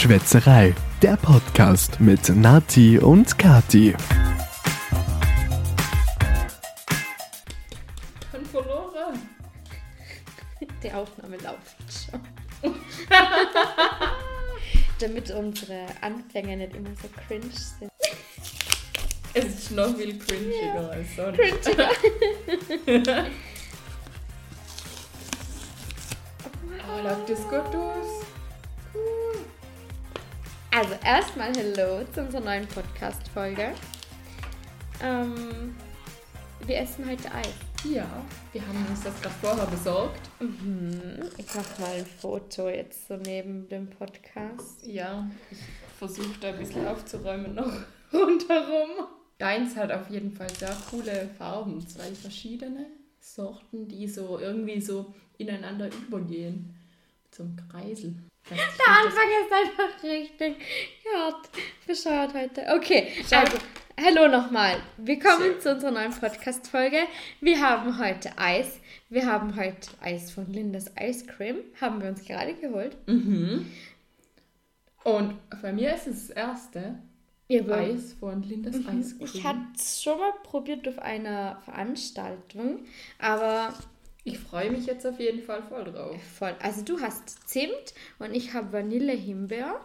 Schwätzerei, der Podcast mit Nati und Kati. Und verloren. Die Aufnahme läuft schon. Damit unsere Anfänge nicht immer so cringe sind. Es ist noch viel cringiger als sonst. Cringiger. Oh, läuft das gut aus? Also erstmal Hello zu unserer neuen Podcast-Folge. Ähm, wir essen heute Eis. Ja, wir haben uns das gerade vorher besorgt. Mhm. Ich mache mal ein Foto jetzt so neben dem Podcast. Ja, ich versuche da ein bisschen aufzuräumen noch rundherum. Deins hat auf jeden Fall sehr coole Farben. Zwei verschiedene Sorten, die so irgendwie so ineinander übergehen. Zum Kreisel. Der Anfang ist einfach richtig hart bescheuert heute. Okay, also, hallo nochmal. Willkommen Schön. zu unserer neuen Podcast-Folge. Wir haben heute Eis. Wir haben heute Eis von Lindas Ice Cream. Haben wir uns gerade geholt. Mhm. Und bei mir ist es das erste Ihr wollt- Eis von Lindas Eis Mhm. Ich hatte es schon mal probiert auf einer Veranstaltung, aber Ich freue mich jetzt auf jeden Fall voll drauf. voll. Also du hast Zimt und ich habe Vanille-Himbeer.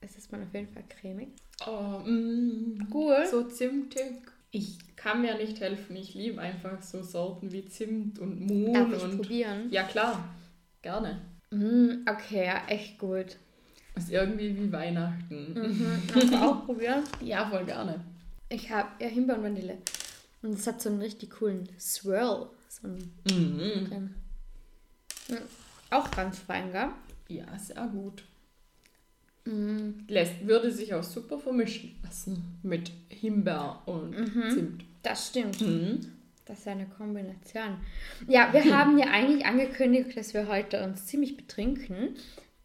Es ist mal auf jeden Fall cremig. Oh, mm, Cool. So zimtig. Ich kann mir nicht helfen. Ich liebe einfach so Sorten wie Zimt und Mohn. Darf ich und probieren? Ja, klar. Gerne. Mm, okay, ja, echt gut. Ist irgendwie wie Weihnachten. Mhm. Kannst du auch probieren? Ja, voll gerne. Ich habe ja Himbeer und Vanille. Und es hat so einen richtig coolen Swirl. So einen Mhm. drin. Mm, Auch ganz fein, gell? Ja, sehr gut. Mm, Lässt, würde sich auch super vermischen lassen mit Himbeer und Zimt. Das stimmt. Mhm. Das ist eine Kombination. Ja, wir haben ja eigentlich angekündigt, dass wir heute uns ziemlich betrinken.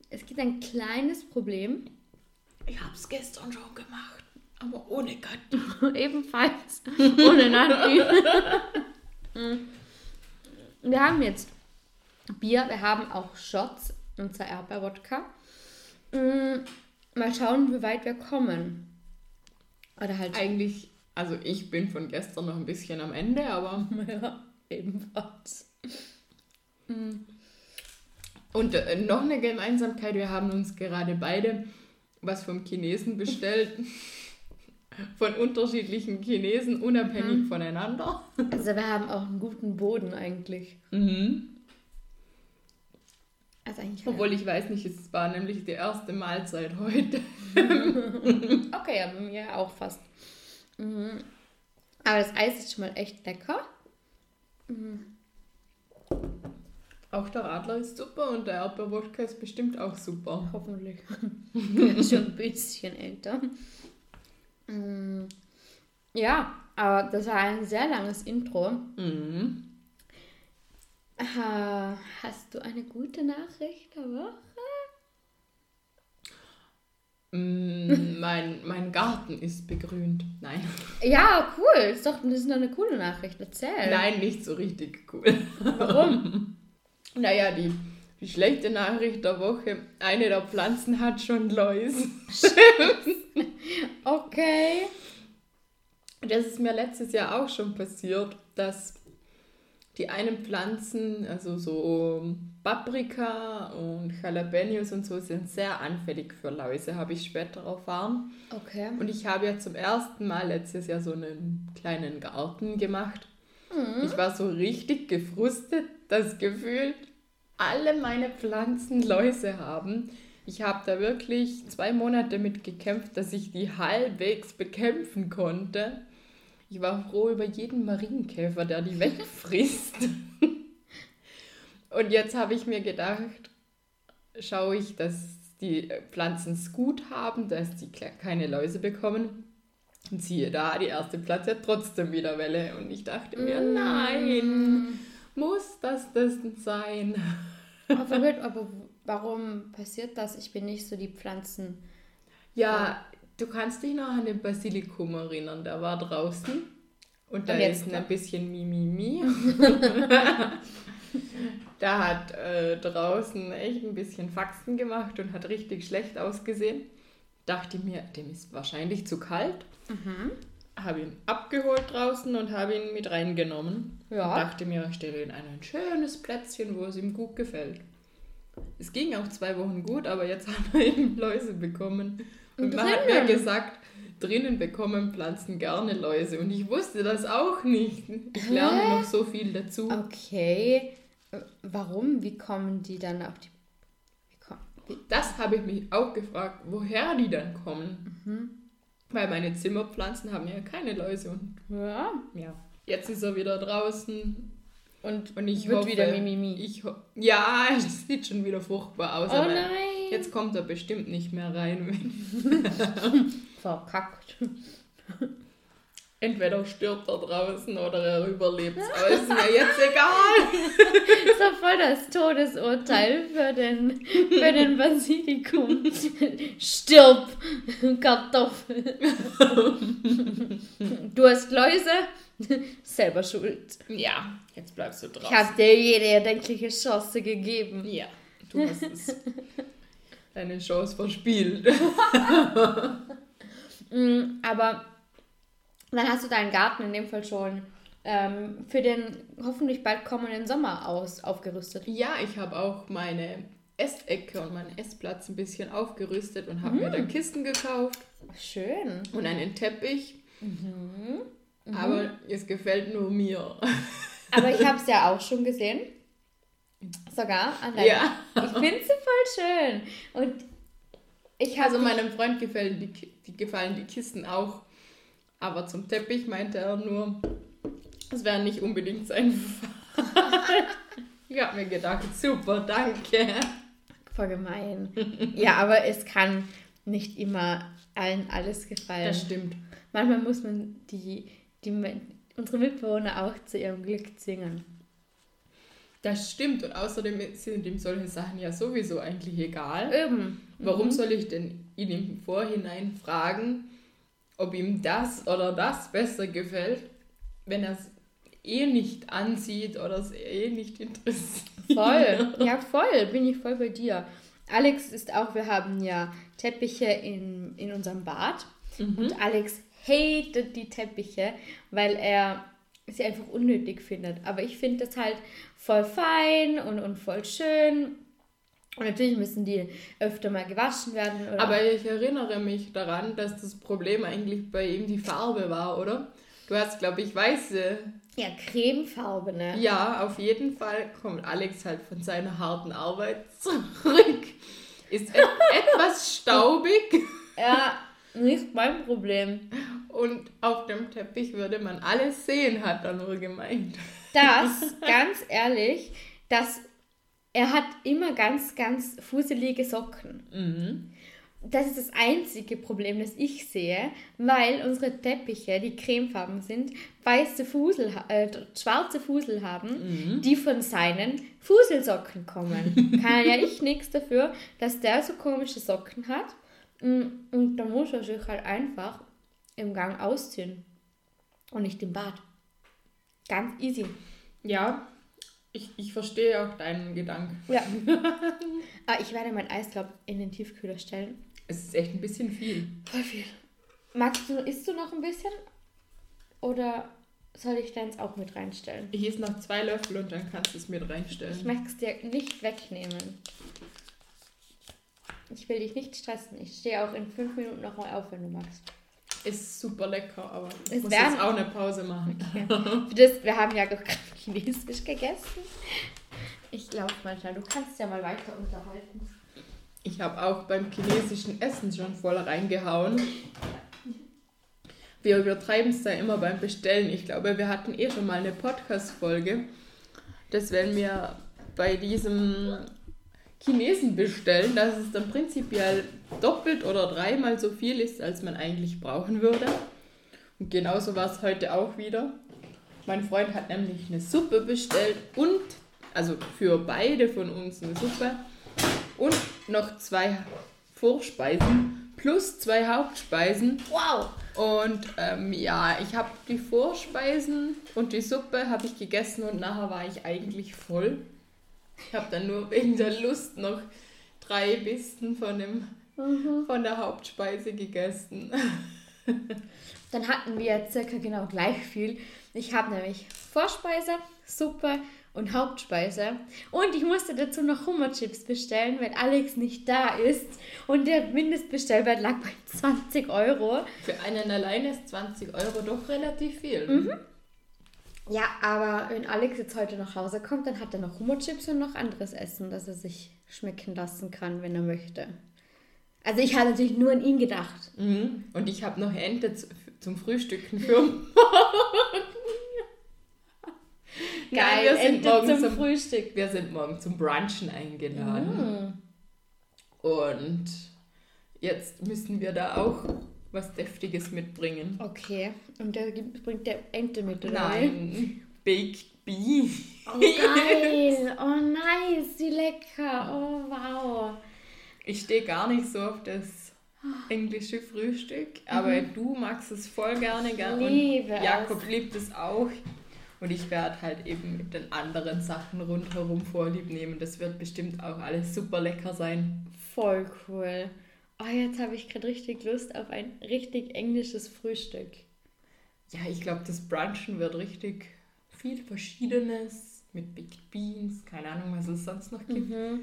Es gibt ein kleines Problem. Ich habe es gestern schon gemacht, aber ohne Gott. Ebenfalls ohne Nati. Mm. wir haben jetzt Bier, wir haben auch Shots, unser Erdbeerwodka. Mm, Mal schauen, wie weit wir kommen. Oder halt Eigentlich, also ich bin von gestern noch ein bisschen am Ende, aber ja, ebenfalls. Und äh, noch eine Gemeinsamkeit, wir haben uns gerade beide was vom Chinesen bestellt. Von unterschiedlichen Chinesen, unabhängig voneinander. Also wir haben auch einen guten Boden eigentlich. Mhm. Also eigentlich Obwohl ich weiß nicht, es war nämlich die erste Mahlzeit heute. Okay, ja, bei mir auch fast. Mhm. Aber das Eis ist schon mal echt lecker. Auch der Radler ist super und der Erdbeerwodka ist bestimmt auch super. Hoffentlich. schon ein bisschen älter. Mm. Ja, aber das war ein sehr langes Intro. Mhm. Ha, Hast du eine gute Nachricht der Woche? Mm, mein, mein Garten ist begrünt. Nein. Ja, cool. Ist doch, das ist doch eine coole Nachricht. Erzähl. Nein, nicht so richtig cool. Warum? Naja, die, die schlechte Nachricht der Woche, eine der Pflanzen hat schon Läuse. Okay. Das ist mir letztes Jahr auch schon passiert, dass die einen Pflanzen, also so Paprika und Jalapenos und so, sind sehr anfällig für Läuse, habe ich später erfahren. Okay. Und ich habe ja zum ersten Mal letztes Jahr so einen kleinen Garten gemacht. Ich war so richtig gefrustet, das Gefühl, alle meine Pflanzen Läuse haben. Ich habe da wirklich zwei Monate mit gekämpft, dass ich die halbwegs bekämpfen konnte. Ich war froh über jeden Marienkäfer, der die wegfrisst. Und jetzt habe ich mir gedacht, schaue ich, dass die Pflanzen es gut haben, dass die keine Läuse bekommen. Und siehe da, die erste Pflanze hat trotzdem wieder Welle. Und ich dachte mir, nein, muss das denn sein? Aber, gut, aber warum passiert das? Ich bin nicht so die Pflanzen. Ja, du kannst dich noch an den Basilikum erinnern, der war draußen. Und da Und ist da? ein bisschen Mimimi. Der hat äh, draußen echt ein bisschen Faxen gemacht und hat richtig schlecht ausgesehen. Dachte mir, dem ist wahrscheinlich zu kalt. Mhm. Habe ihn abgeholt draußen und habe ihn mit reingenommen. Ja. Und dachte mir, ich stelle ihn an ein schönes Plätzchen, wo es ihm gut gefällt. Es ging auch zwei Wochen gut, aber jetzt hat er eben Läuse bekommen. Und man hat mir gesagt, drinnen bekommen Pflanzen gerne Läuse. Und ich wusste das auch nicht. Ich lerne Hä? noch so viel dazu. Okay. Warum? Wie kommen die dann auf die. Wie kommen, wie, Das habe ich mich auch gefragt, woher die dann kommen. Weil meine Zimmerpflanzen haben ja keine Läuse. Und ja. ja, jetzt ist er wieder draußen. Und, Und ich wird hoffe, wieder Mimimi. Ich ho ja, es sieht schon wieder furchtbar aus. oh aber nein. Jetzt kommt er bestimmt nicht mehr rein. Verkackt. Entweder stirbt er draußen oder er überlebt Aber ist mir jetzt egal. ist doch voll das Todesurteil für den, für den Basilikum. Stirb, Kartoffel. Du hast Läuse, selber schuld. Ja, jetzt bleibst du Ich draußen. habe dir jede erdenkliche Chance gegeben. Ja, du hast es. Deine Chance verspielt. Mm, Aber dann hast du deinen Garten in dem Fall schon ähm, für den hoffentlich bald kommenden Sommer aus, aufgerüstet. Ja, ich habe auch meine Essecke und meinen Essplatz ein bisschen aufgerüstet und habe mir dann Kisten gekauft Schön. und einen Teppich. Aber es gefällt nur mir. Aber ich habe es ja auch schon gesehen. Sogar an deinem. Ja. Ich finde sie voll schön. Und ich habe Also meinem Freund gefallen die, die gefallen die Kisten auch. Aber zum Teppich meinte er nur, es wäre nicht unbedingt sein Fall. Ich habe mir gedacht, super, danke. voll gemein. ja, aber es kann nicht immer allen alles gefallen. Das stimmt. Manchmal muss man die, die, unsere Mitbewohner auch zu ihrem Glück zwingen. Das stimmt. Und außerdem sind ihm solche Sachen ja sowieso eigentlich egal. Eben. Warum soll ich denn ihn im Vorhinein fragen, ob ihm das oder das besser gefällt, wenn er es eh nicht ansieht oder es eh nicht interessiert? Voll, ja voll, bin ich voll bei dir. Alex ist auch, wir haben ja Teppiche in, in unserem Bad und Alex hatet die Teppiche, weil er sie einfach unnötig findet. Aber ich finde das halt voll fein und, und voll schön. Und natürlich müssen die öfter mal gewaschen werden. Oder Aber ich erinnere mich daran, dass das Problem eigentlich bei ihm die Farbe war, oder? Du hast, glaube ich, weiße. ja, Cremefarbe, ne? Ja, auf jeden Fall kommt Alex halt von seiner harten Arbeit zurück. Ist et etwas staubig Ja, nicht mein Problem. und auf dem Teppich würde man alles sehen, hat er nur gemeint. Das, ganz ehrlich, das, er hat immer ganz, ganz fuselige Socken. Das ist das einzige Problem, das ich sehe, weil unsere Teppiche, die cremefarben sind, weiße Fusel, äh, schwarze Fusel haben, die von seinen Fuselsocken kommen. Kann ja ich nichts dafür, dass der so komische Socken hat. Mm, Und da muss er sich halt einfach im Gang ausziehen und nicht im Bad. Ganz easy. Ja, ich, ich verstehe auch deinen Gedanken. Ja. ah, ich werde mein Eis, glaube in den Tiefkühler stellen. Es ist echt ein bisschen viel. Voll viel. Magst du, isst du noch ein bisschen? Oder soll ich deins auch mit reinstellen? Ich esse noch zwei Löffel und dann kannst du es mit Ich reinstellen. möchte es dir nicht wegnehmen. Ich will dich nicht stressen. Ich stehe auch in fünf Minuten nochmal auf, wenn du magst. Ist super lecker, aber ich Es muss jetzt auch eine Pause machen. Für das, wir haben ja doch gerade Chinesisch gegessen. Ich glaube manchmal, du kannst ja mal weiter unterhalten. Ich habe auch beim chinesischen Essen schon voll reingehauen. Wir übertreiben es da immer beim Bestellen. Ich glaube, wir hatten eh schon mal eine Podcast-Folge, dass wenn wir bei diesem Chinesen bestellen, dass es dann prinzipiell doppelt oder dreimal so viel ist, als man eigentlich brauchen würde. Und genauso war es heute auch wieder. Mein Freund hat nämlich eine Suppe bestellt und, also für beide von uns eine Suppe und noch zwei Vorspeisen plus zwei Hauptspeisen. Wow! Und ähm, ja, ich habe die Vorspeisen und die Suppe habe ich gegessen und nachher war ich eigentlich voll. Ich habe dann nur wegen der Lust noch drei Bisten von, dem, Mhm. von der Hauptspeise gegessen. Dann hatten wir circa genau gleich viel. Ich habe nämlich Vorspeise, Suppe und Hauptspeise. Und ich musste dazu noch Hummerchips bestellen, weil Alex nicht da ist. Und der Mindestbestellwert lag bei 20 Euro. Für einen alleine ist 20 Euro doch relativ viel. Mhm. Ja, aber wenn Alex jetzt heute nach Hause kommt, dann hat er noch Hummerchips und noch anderes Essen, das er sich schmecken lassen kann, wenn er möchte. Also ich habe natürlich nur an ihn gedacht. Mhm. Und ich habe noch Ente zu, zum Frühstücken für morgen. Nein, wir sind morgen zum, zum, Frühstück. wir sind morgen zum Brunchen eingeladen. Und jetzt müssen wir da auch was Deftiges mitbringen. Okay, und gibt- bringt der Ente mit, oder? wie? Nein, Baked Bean. Oh, geil. Oh, nice. Wie lecker. Oh, wow. Ich stehe gar nicht so auf das englische Frühstück, aber du magst es voll gerne, gern. Liebe Und es. Jakob liebt es auch. Und ich werde halt eben mit den anderen Sachen rundherum Vorlieb nehmen. Das wird bestimmt auch alles super lecker sein. Voll cool. Oh, jetzt habe ich gerade richtig Lust auf ein richtig englisches Frühstück. Ja, ich glaube, das Brunchen wird richtig viel Verschiedenes mit Baked Beans, keine Ahnung, was es sonst noch gibt. Mhm.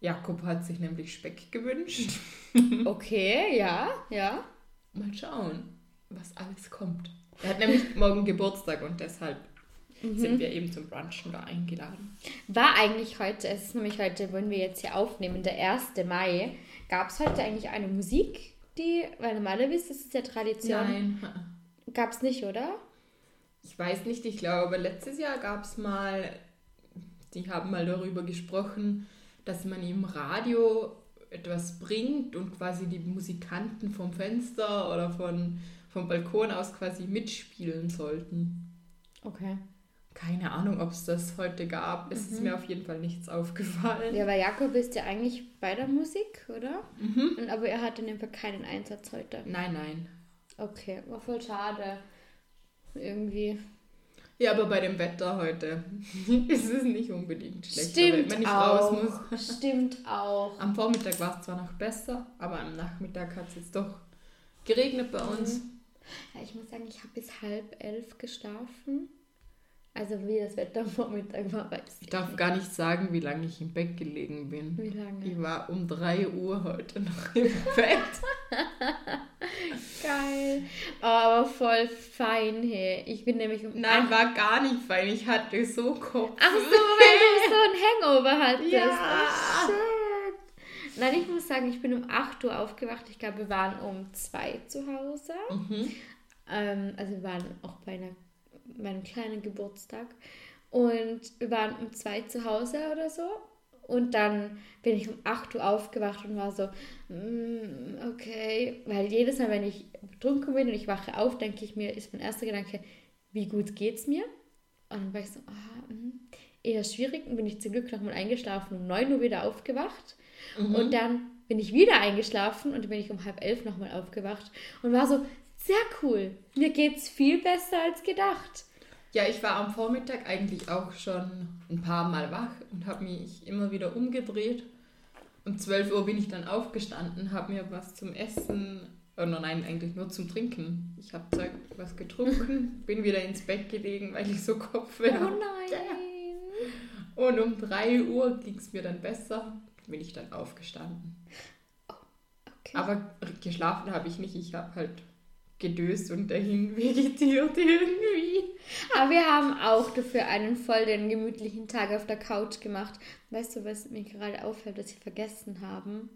Jakob hat sich nämlich Speck gewünscht. Okay, ja, ja. Mal schauen, was alles kommt. Er hat nämlich morgen Geburtstag und deshalb sind wir eben zum Brunchen da eingeladen. War eigentlich heute, es ist nämlich heute, wenn wir jetzt hier aufnehmen, der 1. Mai, gab es heute eigentlich eine Musik, die, weil normalerweise ist es ja Tradition. Nein. Gab es nicht, oder? Ich weiß nicht, ich glaube, letztes Jahr gab es mal, die haben mal darüber gesprochen, dass man im Radio etwas bringt und quasi die Musikanten vom Fenster oder von, vom Balkon aus quasi mitspielen sollten. Okay. Keine Ahnung, ob es das heute gab. Es ist mir auf jeden Fall nichts aufgefallen. Ja, weil Jakob ist ja eigentlich bei der Musik, oder? Mhm. Und, aber er hat in dem Fall keinen Einsatz heute. Nein, nein. Okay, war voll schade. Irgendwie. Ja, aber bei dem Wetter heute ist es nicht unbedingt schlecht, wenn Stimmt man nicht auch. raus muss. Stimmt auch. Am Vormittag war es zwar noch besser, aber am Nachmittag hat es jetzt doch geregnet bei uns. Ja, ich muss sagen, ich habe bis halb elf geschlafen. Also wie das Wetter am Vormittag war, weiß Ich darf gar nicht sagen, wie lange ich im Bett gelegen bin. Wie lange? Ich war um 3 Uhr heute noch im Bett. Geil. Oh, aber voll fein, hey. Ich bin nämlich um Nein, war gar nicht fein. Ich hatte so Kopf. Ach so, weil du so ein Hangover hattest. Ja. Oh, shit. Nein, ich muss sagen, ich bin um 8 Uhr aufgewacht. Ich glaube, wir waren um 2 zu Hause. Mhm. Ähm, also wir waren auch bei, einer, bei einem kleinen Geburtstag. Und wir waren um 2 zu Hause oder so. Und dann bin ich um 8 Uhr aufgewacht und war so, mm, okay. Weil jedes Mal, wenn ich betrunken bin und ich wache auf, denke ich mir, ist mein erster Gedanke, wie gut geht's mir? Und dann war ich so, ah, mm, eher schwierig. Und bin ich zum Glück nochmal eingeschlafen, um 9 Uhr wieder aufgewacht. Und dann bin ich wieder eingeschlafen und bin ich um halb elf nochmal aufgewacht und war so, sehr cool. Mir geht's viel besser als gedacht. Ja, ich war am Vormittag eigentlich auch schon ein paar Mal wach und habe mich immer wieder umgedreht. Um 12 Uhr bin ich dann aufgestanden, habe mir was zum Essen, oh nein, eigentlich nur zum Trinken. Ich habe Zeug was getrunken, bin wieder ins Bett gelegen, weil ich so Kopfweh Oh hatte. nein. Und um 3 Uhr ging es mir dann besser, bin ich dann aufgestanden. Okay. Aber geschlafen habe ich nicht, ich habe halt gedöst und dahin vegetiert irgendwie. Aber wir haben auch dafür einen voll den gemütlichen Tag auf der Couch gemacht. Weißt du, was mir gerade auffällt, dass wir vergessen haben?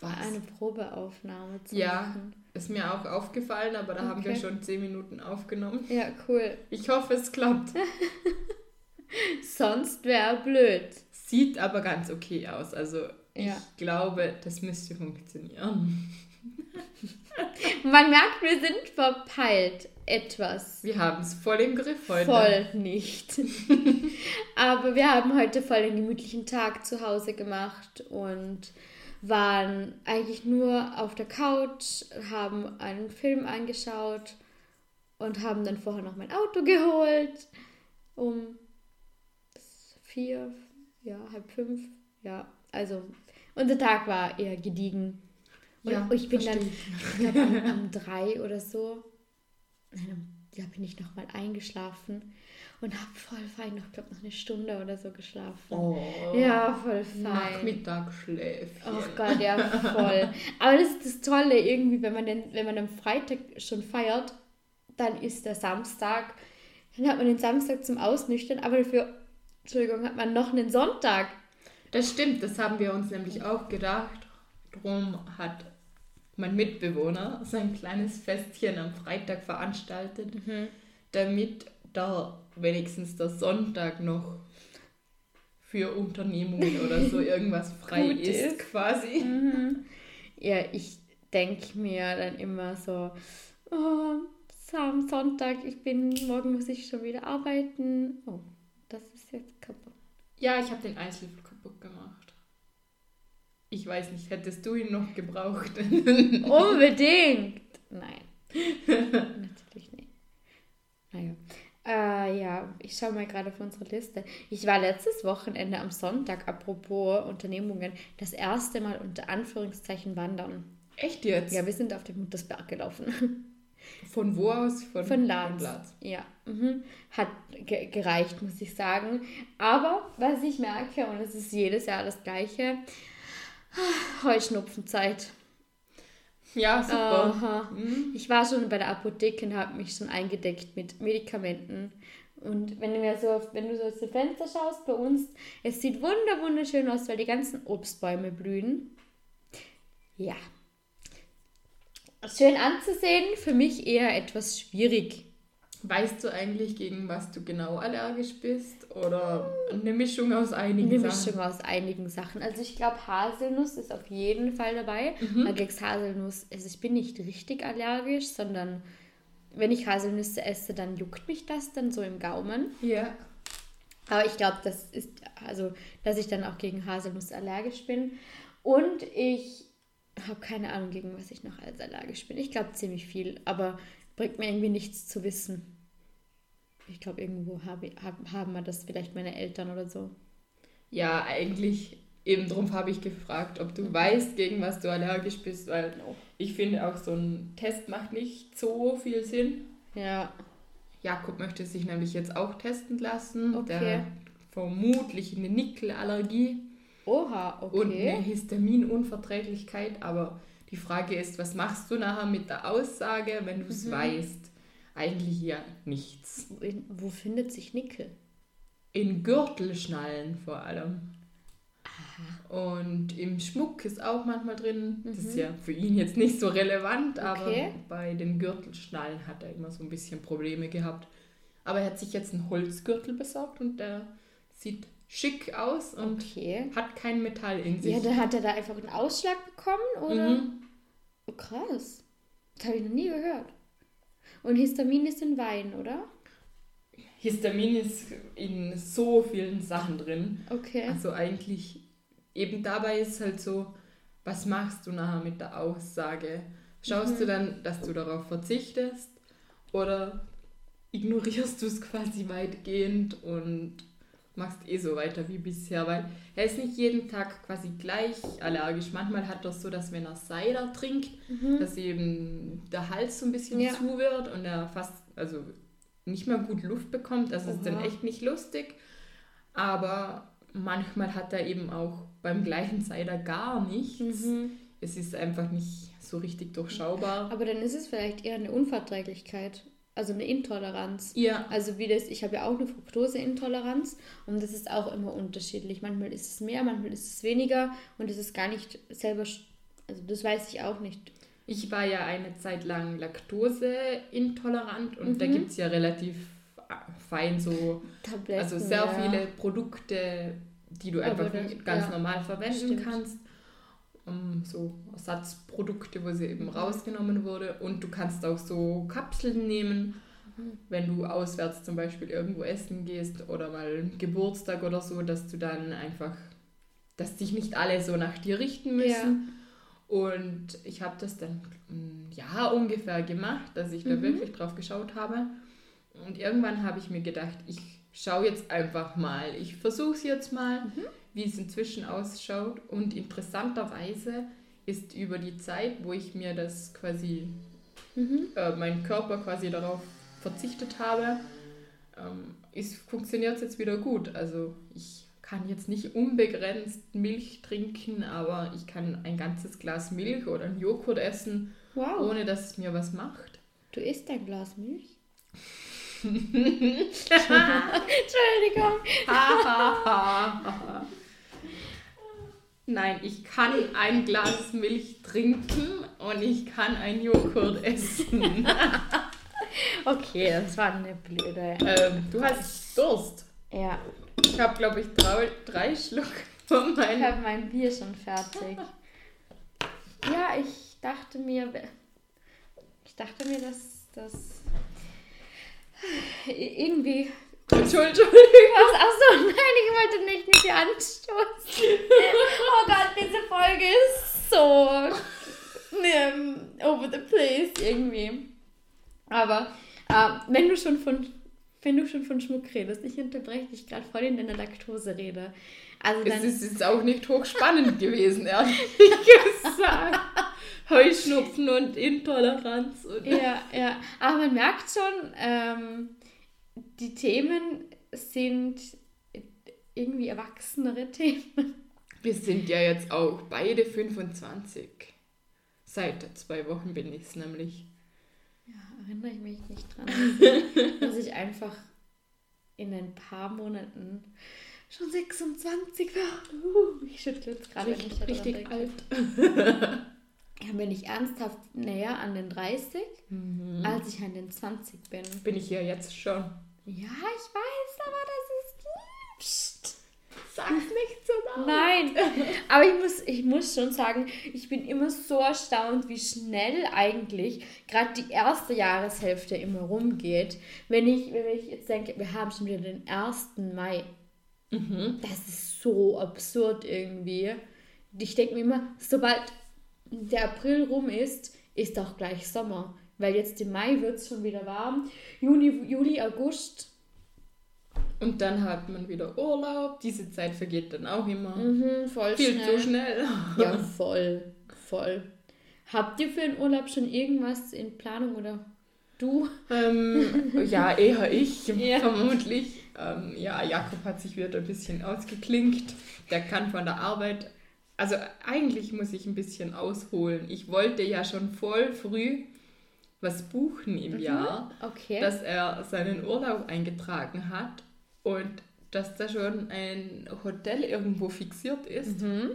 Was? Eine Probeaufnahme zu Ja, machen. ist mir auch aufgefallen, aber da haben wir Okay. schon 10 Minuten aufgenommen. Ja, cool. Ich hoffe, es klappt. Sonst wäre blöd. Sieht aber ganz okay aus. Also ich Ja. glaube, das müsste funktionieren. Man merkt, wir sind verpeilt. Etwas. Wir haben es voll im Griff heute. Voll nicht. Aber wir haben heute voll den gemütlichen Tag zu Hause gemacht und waren eigentlich nur auf der Couch, haben einen Film angeschaut und haben dann vorher noch mein Auto geholt. Um vier, ja, halb fünf. Ja, also unser Tag war eher gediegen. Und Ja, ich bin dann, ich glaube, um, um drei oder so, nein, um, da bin ich nochmal eingeschlafen und habe voll fein noch, glaube noch eine Stunde oder so geschlafen. Oh. Ja, voll fein. Nachmittagsschläfchen. Oh Gott, ja, voll. Aber das ist das Tolle irgendwie, wenn man, den, wenn man am Freitag schon feiert, dann ist der Samstag, dann hat man den Samstag zum Ausnüchtern, aber dafür, Entschuldigung, hat man noch einen Sonntag. Das stimmt, das haben wir uns nämlich auch gedacht. Drum hat mein Mitbewohner sein kleines Festchen am Freitag veranstaltet, damit da wenigstens der Sonntag noch für Unternehmungen oder so irgendwas frei ist, ist. quasi. Ja, ich denke mir dann immer so, oh, Sam, Sonntag, ich bin, morgen muss ich schon wieder arbeiten. Oh, das ist jetzt kaputt. Ja, ich habe den Eislöffel kaputt gemacht. Ich weiß nicht, hättest du ihn noch gebraucht? Unbedingt! Nein. Natürlich nicht. Naja. Äh, ja, ich schaue mal gerade auf unsere Liste. Ich war letztes Wochenende am Sonntag, apropos Unternehmungen, das erste Mal unter Anführungszeichen wandern. Echt jetzt? Ja, wir sind auf dem Muttersberg gelaufen. Von wo aus? Von, Von. Laz. Ja, mhm. hat ge gereicht, muss ich sagen. Aber was ich merke, und es ist jedes Jahr das Gleiche, Heuschnupfenzeit. Ja, super. Aha. Ich war schon bei der Apotheke und habe mich schon eingedeckt mit Medikamenten. Und wenn du, mir so, wenn du so aus dem Fenster schaust bei uns, es sieht wunder wunderschön aus, weil die ganzen Obstbäume blühen. Ja. Schön anzusehen, für mich eher etwas schwierig. Weißt du eigentlich, gegen was du genau allergisch bist? Oder eine Mischung aus einigen Eine Sachen? Mischung aus einigen Sachen. Also ich glaube, Haselnuss ist auf jeden Fall dabei. Mhm. Weil gegen Haselnuss, also ich bin nicht richtig allergisch, sondern wenn ich Haselnüsse esse, dann juckt mich das dann so im Gaumen. Ja. Aber ich glaube, das ist, also, dass ich dann auch gegen Haselnuss allergisch bin. Und ich habe keine Ahnung, gegen was ich noch alles allergisch bin. Ich glaube ziemlich viel, aber bringt mir irgendwie nichts zu wissen. Ich glaube, irgendwo habe, hab, haben wir das vielleicht meine Eltern oder so. Ja, eigentlich eben drum habe ich gefragt, ob du weißt, gegen was du allergisch bist, weil ich finde auch so ein Test macht nicht so viel Sinn. Ja, Jakob möchte sich nämlich jetzt auch testen lassen. Okay. Der hat vermutlich eine Nickelallergie oha, und eine okay. Histaminunverträglichkeit. Aber die Frage ist, was machst du nachher mit der Aussage, wenn du Mhm. es weißt? Eigentlich ja nichts. In, wo findet sich Nickel? In Gürtelschnallen vor allem. Und im Schmuck ist auch manchmal drin. Das ist ja für ihn jetzt nicht so relevant, Mhm. Okay. aber bei den Gürtelschnallen hat er immer so ein bisschen Probleme gehabt. Aber er hat sich jetzt einen Holzgürtel besorgt und der sieht schick aus und Okay. hat kein Metall in sich. Ja, dann hat er da einfach einen Ausschlag bekommen, oder? Mhm. Oh, krass. Das habe ich noch nie gehört. Und Histamin ist in Wein, oder? Histamin ist in so vielen Sachen drin. Okay. Also eigentlich, eben dabei ist halt so, was machst du nachher mit der Aussage? Schaust Mhm. du dann, dass du darauf verzichtest oder ignorierst du es quasi weitgehend und machst eh so weiter wie bisher? Weil er ist nicht jeden Tag quasi gleich allergisch. Manchmal hat er so, dass wenn er Cider trinkt, dass eben der Hals so ein bisschen Mhm. Ja. zu wird und er fast, also nicht mehr gut Luft bekommt. Das ist dann Oha. echt nicht lustig. Aber manchmal hat er eben auch beim gleichen Cider gar nichts. Mhm. Es ist einfach nicht so richtig durchschaubar. Aber dann ist es vielleicht eher eine Unverträglichkeit, also eine Intoleranz. Ja, Also wie das, ich habe ja auch eine Fructoseintoleranz und das ist auch immer unterschiedlich. Manchmal ist es mehr, manchmal ist es weniger und es ist gar nicht selber, also das weiß ich auch nicht. ich war ja eine Zeit lang laktoseintolerant und Mhm. da gibt es ja relativ fein so, Tabletten. also sehr ja. viele Produkte, die du einfach das- ganz ja, normal verwenden stimmt. kannst. Um, so Ersatzprodukte, wo sie eben rausgenommen wurde. Und du kannst auch so Kapseln nehmen, Mhm. wenn du auswärts zum Beispiel irgendwo essen gehst oder mal Geburtstag oder so, dass du dann einfach, dass dich nicht alle so nach dir richten müssen. Und ich habe das dann ein Jahr ungefähr gemacht, dass ich da Mhm. wirklich drauf geschaut habe. Und irgendwann habe ich mir gedacht, ich schaue jetzt einfach mal. Ich versuche es jetzt mal, wie es inzwischen ausschaut. Und interessanterweise ist über die Zeit, wo ich mir das quasi, äh, mein Körper quasi darauf verzichtet habe, ähm, funktioniert es jetzt wieder gut. Also ich kann jetzt nicht unbegrenzt Milch trinken, aber ich kann ein ganzes Glas Milch oder einen Joghurt essen, Wow. ohne dass es mir was macht. Du isst ein Glas Milch? Entschuldigung. Nein, ich kann ein Glas Milch trinken und ich kann ein Joghurt essen. Okay, das war eine blöde. ähm, du hast Durst. Ja, Ich habe, glaube ich, drei, drei Schluck von ich meinem. habe mein Bier schon fertig. Ja, ich dachte mir, ich dachte mir, dass das irgendwie Entschuldigung. was. Achso, nein, ich wollte nicht mit dir anstoßen. Oh Gott, diese Folge ist so ähm, over the place irgendwie. Aber äh, wenn du schon von wenn du schon von Schmuck redest, ich unterbreche dich gerade voll in deiner Laktose-Rede. Also Es dann, ist jetzt auch nicht hochspannend gewesen, ehrlich gesagt. Heuschnupfen und Intoleranz. Und ja, ja. Aber man merkt schon, ähm, die Themen sind irgendwie erwachsenere Themen. Wir sind ja jetzt auch beide 25. Seit zwei Wochen bin ich es nämlich. Erinnere ich mich nicht dran, dass ich einfach in ein paar Monaten schon 26 werde. Uh, ich schüttle jetzt gerade wenn ich daran Richtig denke. alt. Ja, bin ich ernsthaft näher an den 30, als ich an den 20 bin. Bin ich ja jetzt schon. Ja, ich weiß, aber das ist. Psst. Sag's nicht so laut. Nein, aber ich muss, ich muss schon sagen, ich bin immer so erstaunt, wie schnell eigentlich gerade die erste Jahreshälfte immer rumgeht. Wenn ich, wenn ich jetzt denke, wir haben schon wieder den 1. Mai. Das ist so absurd irgendwie. Ich denke mir immer, sobald der April rum ist, ist auch gleich Sommer. Weil jetzt im Mai wird es schon wieder warm. Juni, Juli, August. Und dann hat man wieder Urlaub. Diese Zeit vergeht dann auch immer. Mhm, voll Viel schnell. zu schnell. Ja, voll, voll. Habt ihr für den Urlaub schon irgendwas in Planung oder du? Ähm, ja, eher ich, Ja. vermutlich. Ähm, ja, Jakob hat sich wieder ein bisschen ausgeklinkt. Der kann von der Arbeit. Also eigentlich muss ich ein bisschen ausholen. Ich wollte ja schon voll früh was buchen im Jahr, Okay. dass er seinen Urlaub eingetragen hat und dass da schon ein Hotel irgendwo fixiert ist. mhm.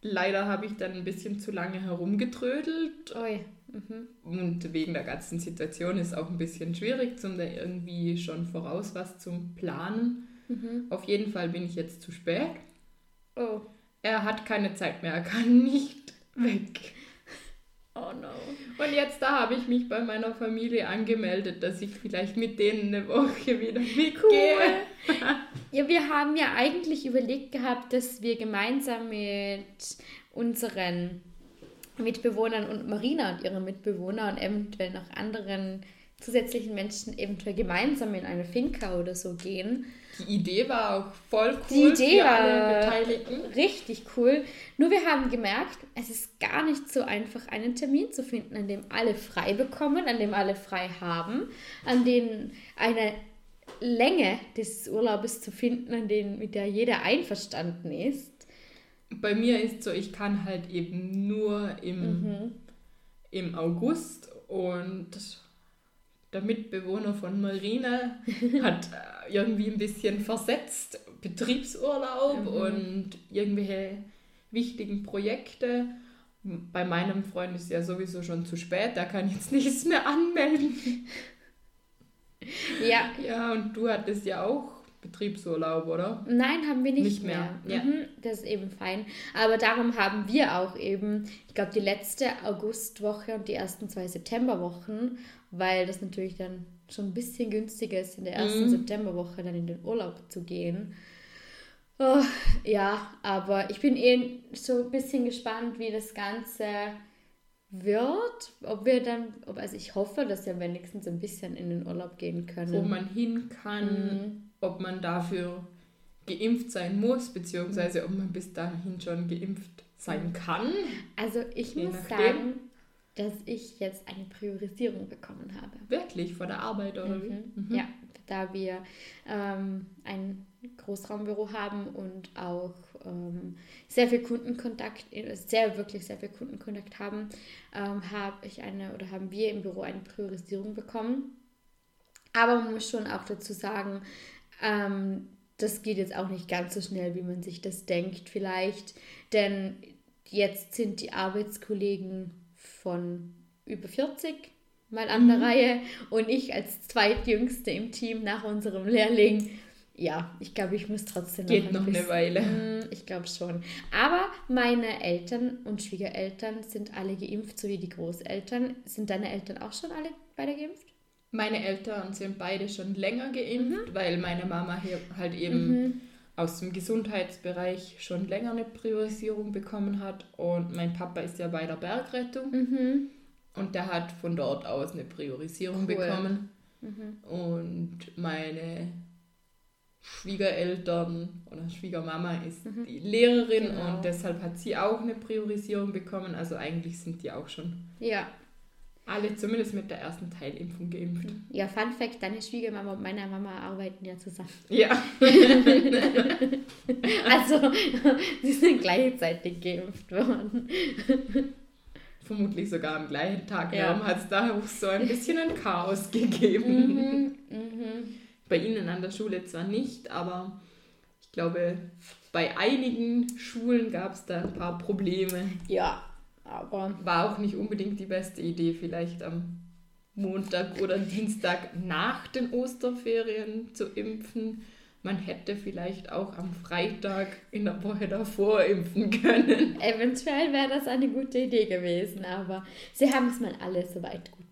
Leider habe ich dann ein bisschen zu lange herumgetrödelt. Mhm. und wegen der ganzen Situation ist auch ein bisschen schwierig, zum da irgendwie schon voraus was zum Planen. Mhm. Auf jeden Fall bin ich jetzt zu spät. Oh. Er hat keine Zeit mehr, er kann nicht weg. Oh no. Und jetzt da habe ich mich bei meiner Familie angemeldet, dass ich vielleicht mit denen eine Woche wieder mitgehe. Ja, wir haben ja eigentlich überlegt gehabt, dass wir gemeinsam mit unseren Mitbewohnern und Marina und ihren Mitbewohnern und eventuell noch anderen zusätzlichen Menschen eventuell gemeinsam in eine Finca oder so gehen. Die Idee war auch voll cool Die Idee für alle war Beteiligten. richtig cool. Nur wir haben gemerkt, es ist gar nicht so einfach, einen Termin zu finden, an dem alle frei bekommen, an dem alle frei haben, an dem eine Länge des Urlaubes zu finden, an dem mit der jeder einverstanden ist. Bei mir ist so, ich kann halt eben nur im, im August und der Mitbewohner von Marina hat äh, irgendwie ein bisschen versetzt Betriebsurlaub und irgendwelche wichtigen Projekte. Bei meinem Freund ist ja sowieso schon zu spät, der kann jetzt nichts mehr anmelden. Ja, Ja, und du hattest ja auch Betriebsurlaub, oder? Nein, haben wir nicht, Nicht mehr. mehr, ja. Mhm, das ist eben fein. Aber darum haben wir auch eben, ich glaube, die letzte Augustwoche und die ersten zwei Septemberwochen, weil das natürlich dann schon ein bisschen günstiger ist, in der ersten Mhm. Septemberwoche dann in den Urlaub zu gehen. Oh, ja, aber ich bin eh so ein bisschen gespannt, wie das Ganze wird, ob wir dann, ob, also ich hoffe, dass wir wenigstens ein bisschen in den Urlaub gehen können. Wo man hin kann, Mhm. ob man dafür geimpft sein muss, beziehungsweise ob man bis dahin schon geimpft sein kann. Also ich muss nachdem. sagen, dass ich jetzt eine Priorisierung bekommen habe. Wirklich, von der Arbeit oder wie? Mhm. Ja, da wir ähm, ein Großraumbüro haben und auch ähm, sehr viel Kundenkontakt, äh, sehr wirklich sehr viel Kundenkontakt haben, ähm, habe ich eine oder haben wir im Büro eine Priorisierung bekommen. Aber man muss schon auch dazu sagen, ähm, das geht jetzt auch nicht ganz so schnell, wie man sich das denkt, vielleicht, denn jetzt sind die Arbeitskollegen von über 40 mal an der Reihe und ich als zweitjüngste im Team nach unserem Lehrling. Ja, ich glaube, ich muss trotzdem noch Geht ein noch eine bisschen- Weile. Mm, Ich glaube schon. Aber meine Eltern und Schwiegereltern sind alle geimpft, sowie die Großeltern. Sind deine Eltern auch schon alle beide geimpft? Meine Eltern sind beide schon länger geimpft, weil meine Mama hier halt eben Mhm. Aus dem Gesundheitsbereich schon länger eine Priorisierung bekommen hat. Und mein Papa ist ja bei der Bergrettung Mhm. und der hat von dort aus eine Priorisierung Cool. bekommen. Mhm. Und meine Schwiegereltern oder Schwiegermama ist die Lehrerin Genau. und deshalb hat sie auch eine Priorisierung bekommen. Also eigentlich sind die auch schon Ja. Alle zumindest mit der ersten Teilimpfung geimpft. Ja, Fun Fact: Deine Schwiegermama und meine Mama arbeiten ja zusammen. Ja. Also, sie sind gleichzeitig geimpft worden. Vermutlich sogar am gleichen Tag. Ja. Darum hat es da auch so ein bisschen ein Chaos gegeben. Mhm. Mhm. Bei Ihnen an der Schule zwar nicht, aber ich glaube, bei einigen Schulen gab es da ein paar Probleme. Ja, aber War auch nicht unbedingt die beste Idee, vielleicht am Montag oder Dienstag nach den Osterferien zu impfen. Man hätte vielleicht auch am Freitag in der Woche davor impfen können. eventuell wäre das eine gute Idee gewesen. Aber sie haben es mal alle soweit gut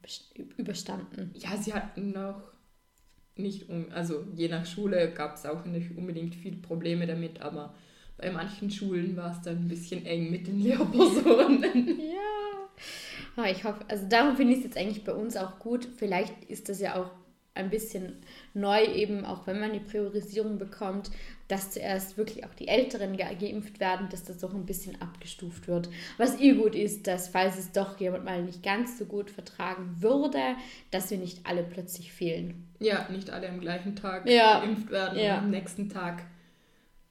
überstanden. Ja, sie hatten noch nicht, um, also je nach Schule gab es auch nicht unbedingt viel Probleme damit, aber bei manchen Schulen war es dann ein bisschen eng mit den Lehrpersonen. Ja. Ah, Ich hoffe, also darum finde ich es jetzt eigentlich bei uns auch gut. Vielleicht ist das ja auch ein bisschen neu, eben auch wenn man die Priorisierung bekommt, dass zuerst wirklich auch die Älteren ge geimpft werden, dass das doch ein bisschen abgestuft wird. Was eh gut ist, dass falls es doch jemand mal nicht ganz so gut vertragen würde, dass wir nicht alle plötzlich fehlen. Ja, nicht alle am gleichen Tag Ja. geimpft werden Ja. und am nächsten Tag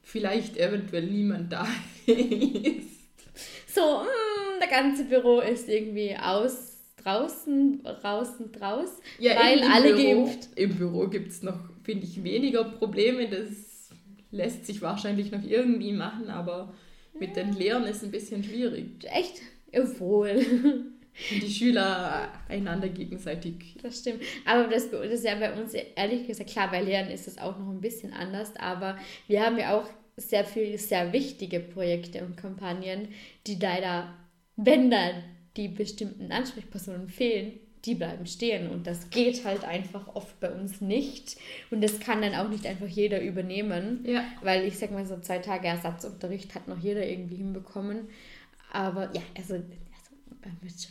vielleicht eventuell niemand da ist. So, mm, der ganze Büro ist irgendwie aus, draußen, draußen, draus, weil im- im alle Büro, geimpft. Im Büro gibt es noch, finde ich, weniger Probleme. Das lässt sich wahrscheinlich noch irgendwie machen, aber mit den Lehrern ist es ein bisschen schwierig. Echt? Obwohl. Und die Schüler einander gegenseitig. Das stimmt. Aber das, das ist ja bei uns ehrlich gesagt, klar, bei Lehrern ist es auch noch ein bisschen anders, aber wir haben ja auch sehr viele sehr wichtige Projekte und Kampagnen, die leider, wenn da die bestimmten Ansprechpersonen fehlen, die bleiben stehen. Und das geht halt einfach oft bei uns nicht. Und das kann dann auch nicht einfach jeder übernehmen. Ja. Weil ich sag mal, so zwei Tage Ersatzunterricht hat noch jeder irgendwie hinbekommen. Aber ja, also, also man wird es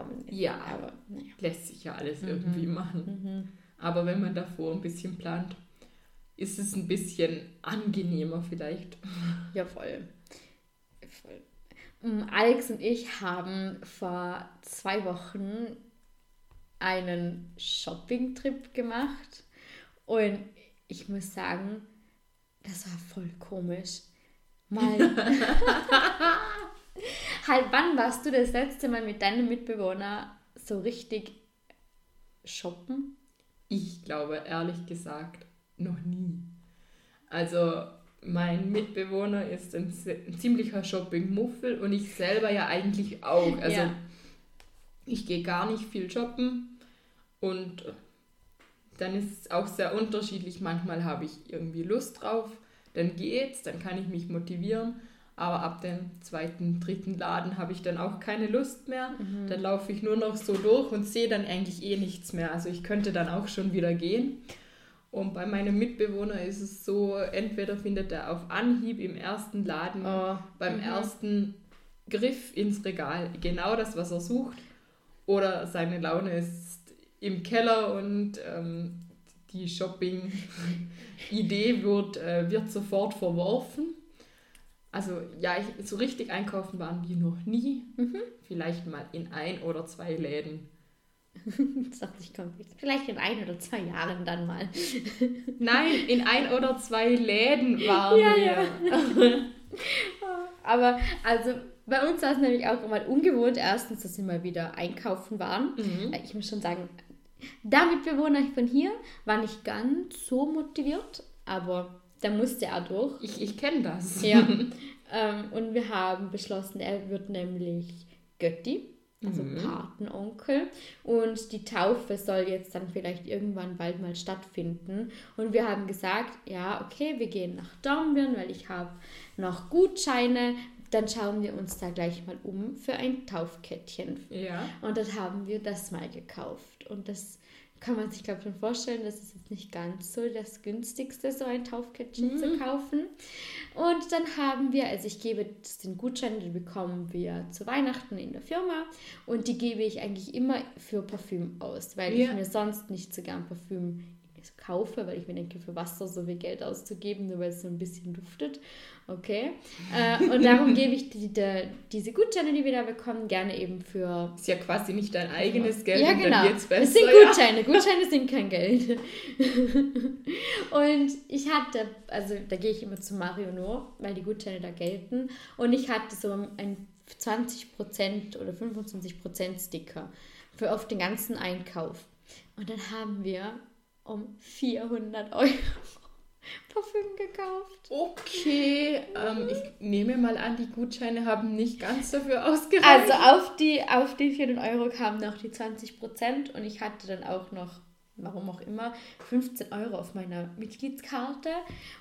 schon hinbekommen. Ja. Aber naja. Lässt sich ja alles irgendwie machen. Aber wenn man davor ein bisschen plant, ist es ein bisschen angenehmer vielleicht. Ja, voll. voll. Mm, Alex und ich haben vor zwei Wochen einen Shopping-Trip gemacht und ich muss sagen, das war voll komisch. Mal. halt, wann warst du das letzte Mal mit deinem Mitbewohner so richtig shoppen? Ich glaube, ehrlich gesagt, noch nie. Also, mein Mitbewohner ist ein, ziemlicher Shopping-Muffel und ich selber ja eigentlich auch. Also, Ja. ich gehe gar nicht viel shoppen und dann ist es auch sehr unterschiedlich. Manchmal habe ich irgendwie Lust drauf, dann geht's, dann kann ich mich motivieren. Aber ab dem zweiten, dritten Laden habe ich dann auch keine Lust mehr. Dann laufe ich nur noch so durch und sehe dann eigentlich eh nichts mehr. Also ich könnte dann auch schon wieder gehen. Und bei meinem Mitbewohner ist es so, entweder findet er auf Anhieb im ersten Laden Oh, beim mhm. ersten Griff ins Regal. Genau das, was er sucht. Oder seine Laune ist im Keller und ähm, die Shopping-Idee wird, äh, wird sofort verworfen. Also ja, ich, so richtig einkaufen waren wir noch nie. Mhm. Vielleicht mal in ein oder zwei Läden. das dachte ich kommt Vielleicht in ein oder zwei Jahren dann mal. Nein, in ein oder zwei Läden waren ja, wir. Ja. Aber also bei uns war es nämlich auch mal ungewohnt, erstens, dass wir mal wieder einkaufen waren. Mhm. Ich muss schon sagen, der Mitbewohner von hier war nicht ganz so motiviert, aber der musste er durch. Ich, ich kenne das. Ja. ähm, und wir haben beschlossen, er wird nämlich Götti, also mhm. Patenonkel. Und die Taufe soll jetzt dann vielleicht irgendwann bald mal stattfinden. Und wir haben gesagt, ja, okay, wir gehen nach Dornbirn, weil ich habe noch Gutscheine. Dann schauen wir uns da gleich mal um für ein Taufkettchen. Ja. Und dann haben wir das mal gekauft. Und das kann man sich, glaube ich, schon vorstellen, das ist jetzt nicht ganz so das günstigste, so ein Taufkettchen mhm. zu kaufen. Und dann haben wir, also ich gebe den Gutschein, den bekommen wir zu Weihnachten in der Firma und die gebe ich eigentlich immer für Parfüm aus, weil ja. ich mir sonst nicht so gern Parfüm kaufe, weil ich mir denke, für Wasser so viel Geld auszugeben, nur weil es so ein bisschen duftet. Okay. Äh, und darum gebe ich die, die, diese Gutscheine, die wir da bekommen, gerne eben für. Ist ja quasi nicht dein eigenes Geld. Ja, genau. Besser, es sind Gutscheine. Ja. Gutscheine sind kein Geld. und ich hatte, also da gehe ich immer zu Mario nur, weil die Gutscheine da gelten. Und ich hatte so ein 20% oder 25% Sticker für auf den ganzen Einkauf. Und dann haben wir um 400 Euro Parfüm gekauft. Okay, ähm, ich nehme mal an, die Gutscheine haben nicht ganz dafür ausgereicht. Also auf die, auf die 400 Euro kamen noch die 20 Prozent und ich hatte dann auch noch, warum auch immer, 15 Euro auf meiner Mitgliedskarte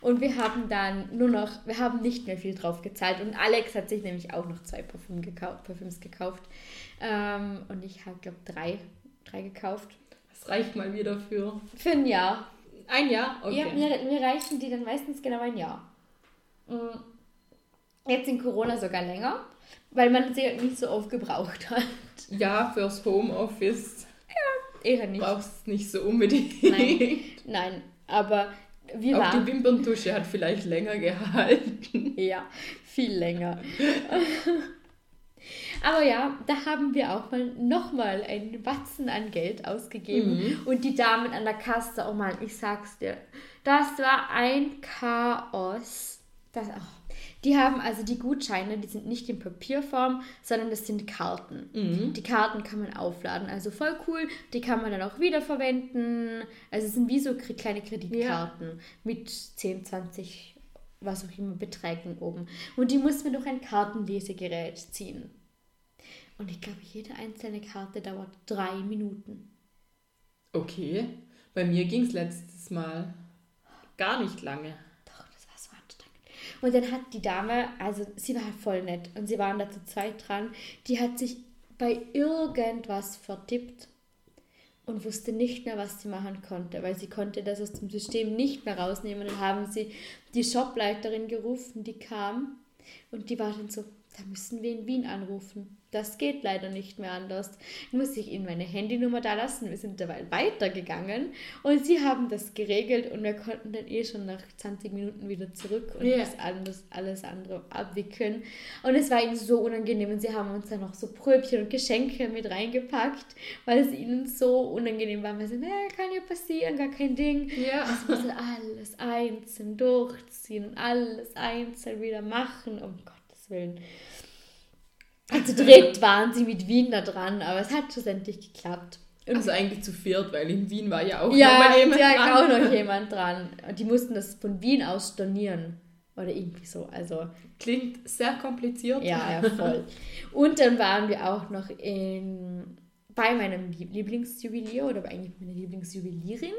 und wir haben dann nur noch, wir haben nicht mehr viel drauf gezahlt und Alex hat sich nämlich auch noch zwei Parfüm gekauft, Parfüms gekauft ähm, und ich habe, glaube drei, drei gekauft. Das reicht mal wieder für... Für ein Jahr. Ein Jahr? Okay. Ja, mir, mir reichen die dann meistens genau ein Jahr. Mm. Jetzt in Corona sogar länger, weil man sie nicht so oft gebraucht hat. Ja, fürs Homeoffice. Ja, eher nicht. Brauchst nicht so unbedingt. Nein, nein aber wir Auch waren... die Wimperntusche hat vielleicht länger gehalten. Ja, viel länger. Aber ja, da haben wir auch mal nochmal einen Batzen an Geld ausgegeben. Mhm. Und die Damen an der Kasse, oh Mann, ich sag's dir, das war ein Chaos. Das, oh. Die haben also die Gutscheine, die sind nicht in Papierform, sondern das sind Karten. Mhm. Die Karten kann man aufladen, also voll cool. Die kann man dann auch wiederverwenden. Also es sind wie so kleine Kreditkarten ja. mit 10, 20, was auch immer Beträgen oben. Und die muss man durch ein Kartenlesegerät ziehen. Und ich glaube, jede einzelne Karte dauert drei Minuten. Okay. Bei mir ging es letztes Mal gar nicht lange. Doch, das war so anstrengend. Und dann hat die Dame, also sie war voll nett und sie waren da zu zweit dran, die hat sich bei irgendwas vertippt und wusste nicht mehr, was sie machen konnte, weil sie konnte das aus dem System nicht mehr rausnehmen. Dann haben sie die Shopleiterin gerufen, die kam und die war dann so, da müssen wir in Wien anrufen. Das geht leider nicht mehr anders. Muss ich Ihnen meine Handynummer da lassen. Wir sind dabei weitergegangen und Sie haben das geregelt und wir konnten dann eh schon nach 20 Minuten wieder zurück und yeah. das alles, alles andere abwickeln. Und es war ihnen so unangenehm und Sie haben uns dann noch so Pröbchen und Geschenke mit reingepackt, weil es ihnen so unangenehm war. Wir sind, naja, kann ja passieren, gar kein Ding. Ja. Also müssen alles einzeln durchziehen und alles einzeln wieder machen. Um Gottes Willen. Also dritt waren sie mit Wien da dran, aber es hat schlussendlich geklappt. Und also eigentlich zu viert, weil in Wien war ja auch ja, noch jemand ja, dran. auch noch jemand dran. Und die mussten das von Wien aus stornieren. Oder irgendwie so. Also, Klingt sehr kompliziert. Ja, ja, voll. Und dann waren wir auch noch in, bei meinem Lieblingsjuwelier oder eigentlich meiner Lieblingsjuwelierin.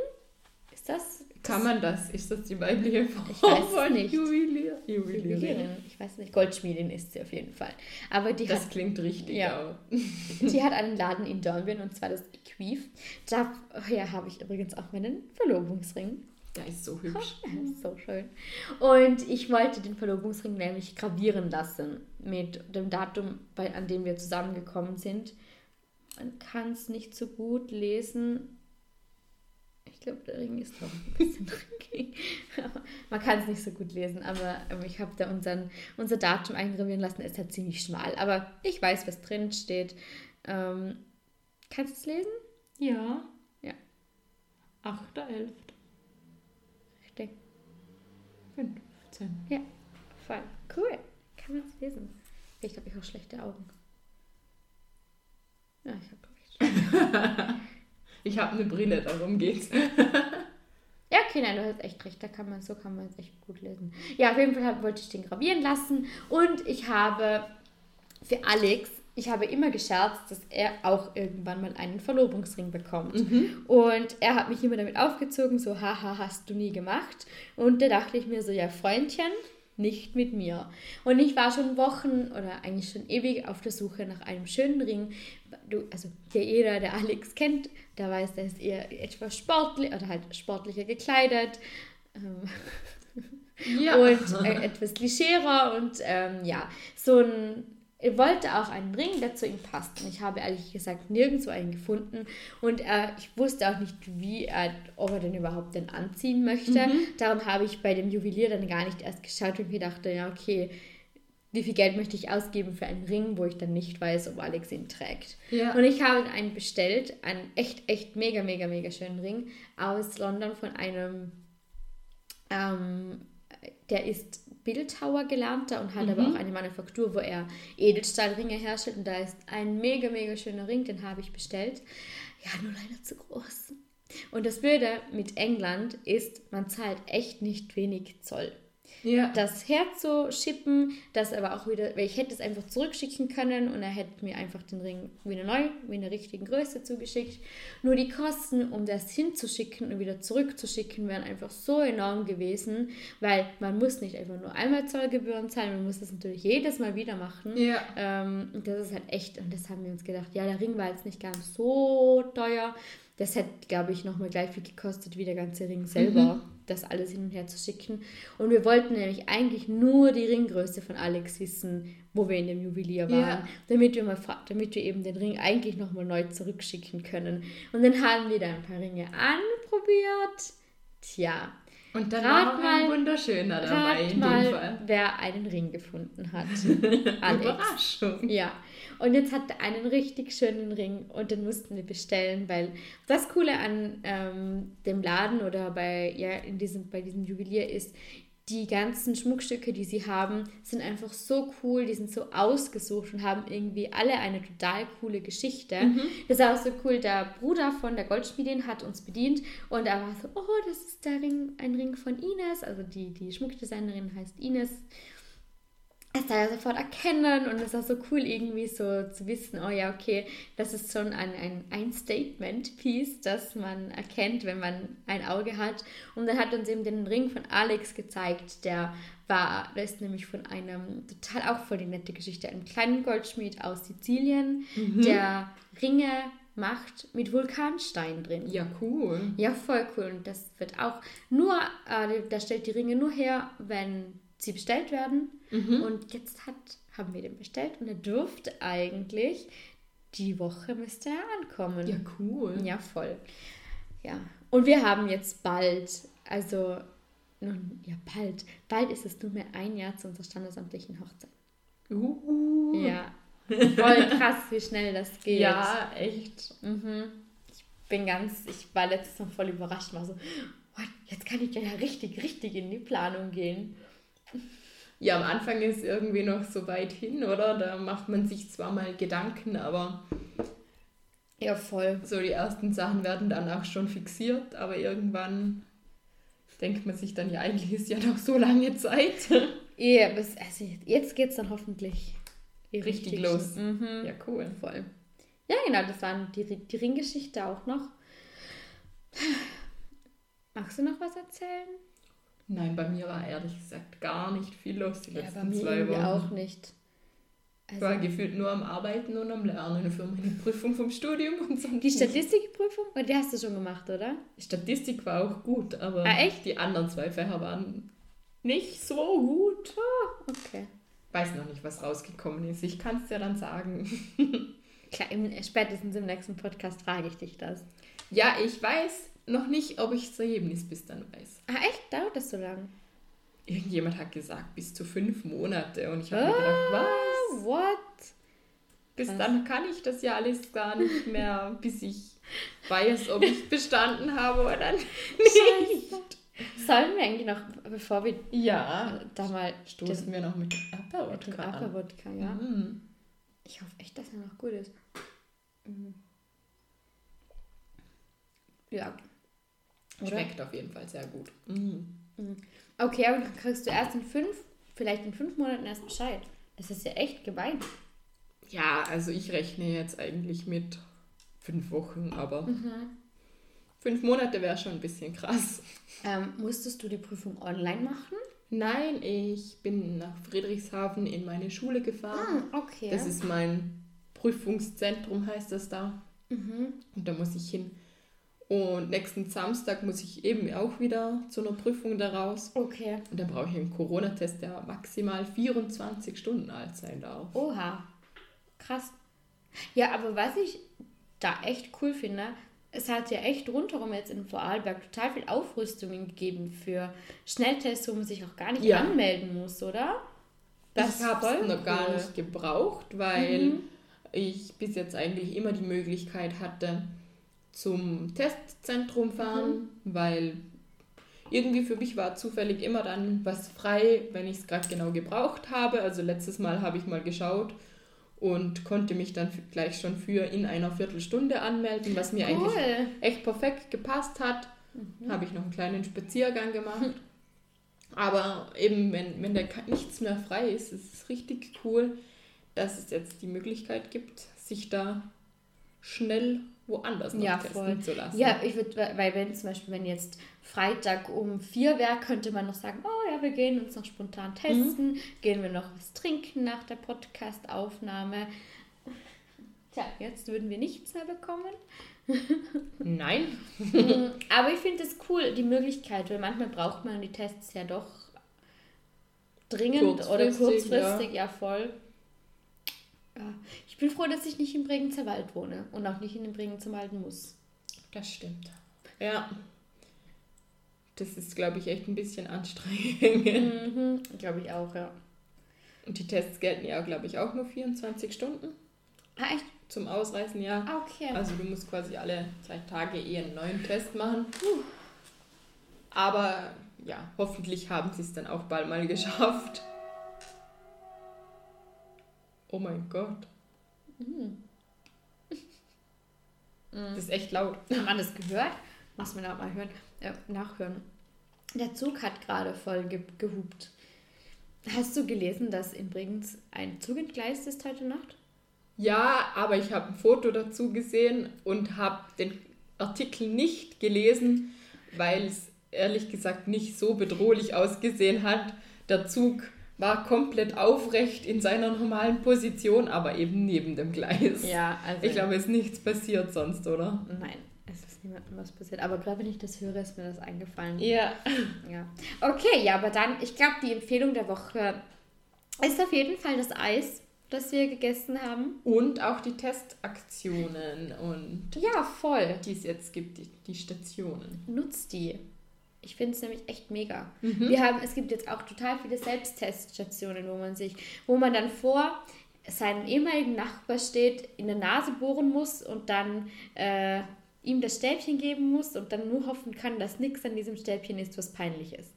Ist das? Kann man das? Ist das die weibliche Form ich weiß von nicht. Juwelier? Juwelierin. Ich weiß nicht. Goldschmiedin ist sie auf jeden Fall. Aber die das hat, klingt richtig. Ja. die hat einen Laden in Dornbirn und zwar das Equiv. Daher habe ich übrigens auch meinen Verlobungsring. Der ist so hübsch. so schön. Und ich wollte den Verlobungsring nämlich gravieren lassen mit dem Datum, bei, an dem wir zusammengekommen sind. Man kann es nicht so gut lesen. Ich glaube, der Ring ist noch ein bisschen dreckig. Man kann es nicht so gut lesen, aber ich habe da unseren, unser Datum eingravieren lassen. Es ist halt ziemlich schmal, aber ich weiß, was drin steht. Ähm, kannst du es lesen? Ja. Ja. 8.11. Richtig. 15. Ja, voll. Cool. Kann man es lesen? Vielleicht habe ich auch schlechte Augen. Ja, ich habe, glaube ich. Ich habe eine Brille, darum geht's. Ja, okay, nein, du hast echt recht. Da kann man, so kann man es echt gut lesen. Ja, auf jeden Fall wollte ich den gravieren lassen. Und ich habe für Alex, ich habe immer gescherzt, dass er auch irgendwann mal einen Verlobungsring bekommt. Und er hat mich immer damit aufgezogen, so, haha, hast du nie gemacht. Und da dachte ich mir so, ja, Freundchen, nicht mit mir. Und ich war schon Wochen oder eigentlich schon ewig auf der Suche nach einem schönen Ring. Du, also der jeder, der Alex kennt, der weiß, der ist eher etwas sportlich oder halt sportlicher gekleidet. Ähm, Ja. und äh, etwas legerer und ähm, ja, so ein. Er wollte auch einen Ring, der zu ihm passt. Und ich habe ehrlich gesagt nirgendwo einen gefunden. Und äh, ich wusste auch nicht, wie er, ob er den überhaupt denn anziehen möchte. Darum habe ich bei dem Juwelier dann gar nicht erst geschaut und mir dachte, ja, okay, wie viel Geld möchte ich ausgeben für einen Ring, wo ich dann nicht weiß, ob Alex ihn trägt. Ja. Und ich habe einen bestellt, einen echt, echt mega, mega, mega schönen Ring aus London von einem ähm, der ist Bildhauer gelernter und hat aber auch eine Manufaktur, wo er Edelstahlringe herstellt. Und da ist ein mega, mega schöner Ring, den habe ich bestellt. Ja, nur leider zu groß. Und das Blöde mit England ist, man zahlt echt nicht wenig Zoll. Ja. Das herzuschippen, das aber auch wieder, weil ich hätte es einfach zurückschicken können und er hätte mir einfach den Ring wieder neu, in der richtigen Größe zugeschickt. Nur die Kosten, um das hinzuschicken und wieder zurückzuschicken, wären einfach so enorm gewesen, weil man muss nicht einfach nur einmal Zollgebühren zahlen, man muss das natürlich jedes Mal wieder machen. Ja. Ähm, und das ist halt echt, und das haben wir uns gedacht, ja, der Ring war jetzt nicht ganz so teuer. Das hätte, glaube ich, nochmal gleich viel gekostet wie der ganze Ring selber, das alles hin und her zu schicken. Und wir wollten nämlich eigentlich nur die Ringgröße von Alex wissen, wo wir in dem Juwelier waren, Ja. damit, wir mal, damit wir eben den Ring eigentlich nochmal neu zurückschicken können. Und dann haben wir da ein paar Ringe anprobiert. Tja, Und dann Rat war noch mal- ein wunderschöner dabei in dem mal, Fall. wer einen Ring gefunden hat. Alex. Überraschung. Ja, und jetzt hat er einen richtig schönen Ring und den mussten wir bestellen, weil das Coole an ähm, dem Laden oder bei, ja, in diesem, bei diesem Juwelier ist, die ganzen Schmuckstücke, die sie haben, sind einfach so cool, die sind so ausgesucht und haben irgendwie alle eine total coole Geschichte. Das ist auch so cool, der Bruder von der Goldschmiedin hat uns bedient und er war so, oh, das ist der Ring, ein Ring von Ines, also die, die Schmuckdesignerin heißt Ines es da ja sofort erkennen und es war so cool irgendwie so zu wissen, oh ja, okay, das ist schon ein, ein, ein Statement-Piece, das man erkennt, wenn man ein Auge hat. Und dann hat uns eben den Ring von Alex gezeigt, der war, der ist nämlich von einem, total auch voll die nette Geschichte, einem kleinen Goldschmied aus Sizilien, der Ringe macht mit Vulkanstein drin. Ja, cool. Ja, voll cool. Und das wird auch nur, äh, der stellt die Ringe nur her, wenn sie bestellt werden. Und jetzt hat, haben wir den bestellt und er dürfte eigentlich, die Woche müsste er ankommen. Ja, cool. Ja, voll. Ja. Und wir haben jetzt bald, also, nun, ja, bald, bald ist es nur mehr ein Jahr zu unserer standesamtlichen Hochzeit. Uh. Ja. Voll krass, wie schnell das geht. Ja, echt. Mhm. Ich bin ganz, ich war letztes Mal voll überrascht, war so, "What, jetzt kann ich ja richtig, richtig in die Planung gehen. Ja, am Anfang ist irgendwie noch so weit hin, oder? Da macht man sich zwar mal Gedanken, aber Ja, voll. so die ersten Sachen werden dann auch schon fixiert, aber irgendwann denkt man sich dann, ja, eigentlich ist ja noch so lange Zeit. Ja, bis, also jetzt geht's dann hoffentlich Richtig los. Mhm. Ja, cool. Voll. Ja, genau, das war die, die Ringgeschichte auch noch. Magst du noch was erzählen? Nein, bei mir war ehrlich gesagt gar nicht viel los die Ja, letzten bei mir zwei Wochen. auch nicht. Ich war gefühlt nur am Arbeiten und am Lernen für meine Prüfung vom Studium und sonst Die. Statistikprüfung? Und die hast du schon gemacht, oder? Statistik war auch gut, aber Ah, echt? die anderen zwei Fächer waren nicht so gut. Okay. Weiß noch nicht, was rausgekommen ist. Ich kann es ja dann sagen. Klar, im, spätestens im nächsten Podcast frage ich dich das. Ja, ich weiß noch nicht, ob ich das Ergebnis bis dann weiß. Ah, echt? Dauert das so lang? Irgendjemand hat gesagt, bis zu fünf Monate. Und ich habe mir gedacht, was? What? Bis Krass. dann kann ich das ja alles gar nicht mehr, bis ich weiß, ob ich bestanden habe oder nicht. Sollen wir eigentlich noch, bevor wir Ja, da mal stoßen wir noch mit den an. Aquavodka, ja? Mm. Ich hoffe echt, dass er noch gut ist. Mhm. Ja. Oder? Schmeckt auf jeden Fall sehr gut. Mm. Okay, aber dann kriegst du erst in fünf, vielleicht in fünf Monaten erst Bescheid. Das ist ja echt gemein. Ja, also ich rechne jetzt eigentlich mit fünf Wochen, aber fünf Monate wäre schon ein bisschen krass. Ähm, musstest du die Prüfung online machen? Nein, ich bin nach Friedrichshafen in meine Schule gefahren. okay. Das ist mein Prüfungszentrum, heißt das da. mhm. Und da muss ich hin. Und nächsten Samstag muss ich eben auch wieder zu einer Prüfung daraus. Okay. Und dann brauche ich einen Corona-Test, der maximal 24 Stunden alt sein darf. Oha. Krass. Ja, aber was ich da echt cool finde, es hat ja echt rundherum jetzt in Vorarlberg total viel Aufrüstungen gegeben für Schnelltests, wo man sich auch gar nicht Ja. anmelden muss, oder? ich ist habe es noch gar nicht gebraucht, weil ich bis jetzt eigentlich immer die Möglichkeit hatte, zum Testzentrum fahren, weil irgendwie für mich war zufällig immer dann was frei, wenn ich es gerade genau gebraucht habe. Also letztes Mal habe ich mal geschaut und konnte mich dann gleich schon für in einer Viertelstunde anmelden, was mir eigentlich Cool. echt perfekt gepasst hat. Habe ich noch einen kleinen Spaziergang gemacht. Aber eben, wenn, wenn da nichts mehr frei ist, ist es richtig cool, dass es jetzt die Möglichkeit gibt, sich da schnell woanders noch Ja, testen voll. zu lassen. Ja, ich würde, weil wenn zum Beispiel, wenn jetzt Freitag um vier wäre, könnte man noch sagen, oh ja, wir gehen uns noch spontan testen, gehen wir noch was trinken nach der Podcast-Aufnahme. Tja, jetzt würden wir nichts mehr bekommen. Nein, Aber ich finde es cool, die Möglichkeit, weil manchmal braucht man die Tests ja doch dringend oder Kurzfristig, kurzfristig, ja, voll. Ich bin froh, dass ich nicht im Bregenzer Wald wohne und auch nicht in den Bregenzer Wald muss. das stimmt. Ja. Das ist, glaube ich, echt ein bisschen anstrengend. Mhm, glaube ich auch, ja. Und die Tests gelten ja, glaube ich, auch nur 24 Stunden Ah, echt? zum Ausreisen, ja. Ah, okay. Also du musst quasi alle zwei Tage eh einen neuen Test machen. Aber ja, hoffentlich haben sie es dann auch bald mal geschafft. Oh mein Gott. Das ist echt laut. Hat man das gehört? Muss man auch mal hören, äh, nachhören. Der Zug hat gerade voll ge gehupt. Hast du gelesen, dass in Bregenz ein Zug entgleist ist heute Nacht? Ja, aber ich habe ein Foto dazu gesehen und habe den Artikel nicht gelesen, weil es ehrlich gesagt nicht so bedrohlich ausgesehen hat. Der Zug war komplett aufrecht in seiner normalen Position, aber eben neben dem Gleis. Ja, also. Ich glaube, es ist nichts passiert sonst, oder? Nein, es ist niemandem was passiert. Aber gerade wenn ich das höre, ist mir das eingefallen. Ja. Ja. Okay, ja, aber dann, ich glaube, die Empfehlung der Woche ist auf jeden Fall das Eis, das wir gegessen haben. Und auch die Testaktionen und Ja, voll. die es jetzt gibt, die, die Stationen. Nutzt die. Ich finde es nämlich echt mega. Wir haben, es gibt jetzt auch total viele Selbstteststationen, wo man sich, wo man dann vor seinem ehemaligen Nachbar steht, in der Nase bohren muss und dann äh, ihm das Stäbchen geben muss und dann nur hoffen kann, dass nichts an diesem Stäbchen ist, was peinlich ist.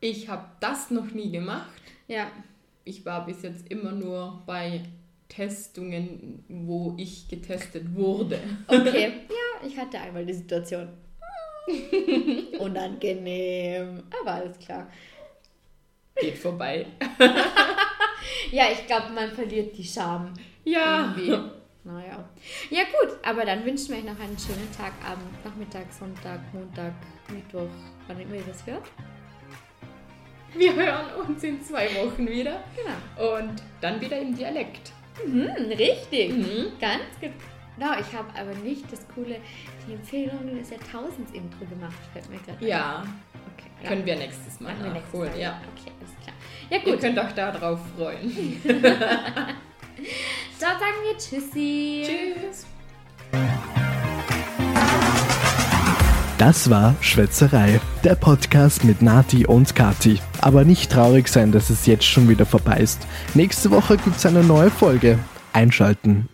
Ich habe das noch nie gemacht. Ja, Ich war bis jetzt immer nur bei Testungen, wo ich getestet wurde. okay. ja, ich hatte einmal die Situation. Unangenehm, aber alles klar. Geht vorbei. Ja, ich glaube, man verliert die Scham. Ja. Irgendwie. Naja. Ja, gut, aber dann wünschen wir euch noch einen schönen Tag, Abend, Nachmittag, Sonntag, Montag, Mittwoch, wann immer ihr das hört. Wir hören uns in zwei Wochen wieder. Genau. Und dann wieder im Dialekt. Mhm, richtig. Mhm. Ganz genau. Ich habe aber nicht das coole, die Empfehlung des Jahrtausends-Intro gemacht, fällt mir gerade ein. Ja, Okay. Ja. können wir nächstes Mal Machen wir nächstes nachholen. Mal. Ja. Okay, alles klar. Ja Ihr gut, könnt euch darauf freuen. dort sagen wir Tschüssi. Tschüss. Das war Schwätzerei, der Podcast mit Nati und Kati. Aber nicht traurig sein, dass es jetzt schon wieder vorbei ist. Nächste Woche gibt's eine neue Folge. Einschalten.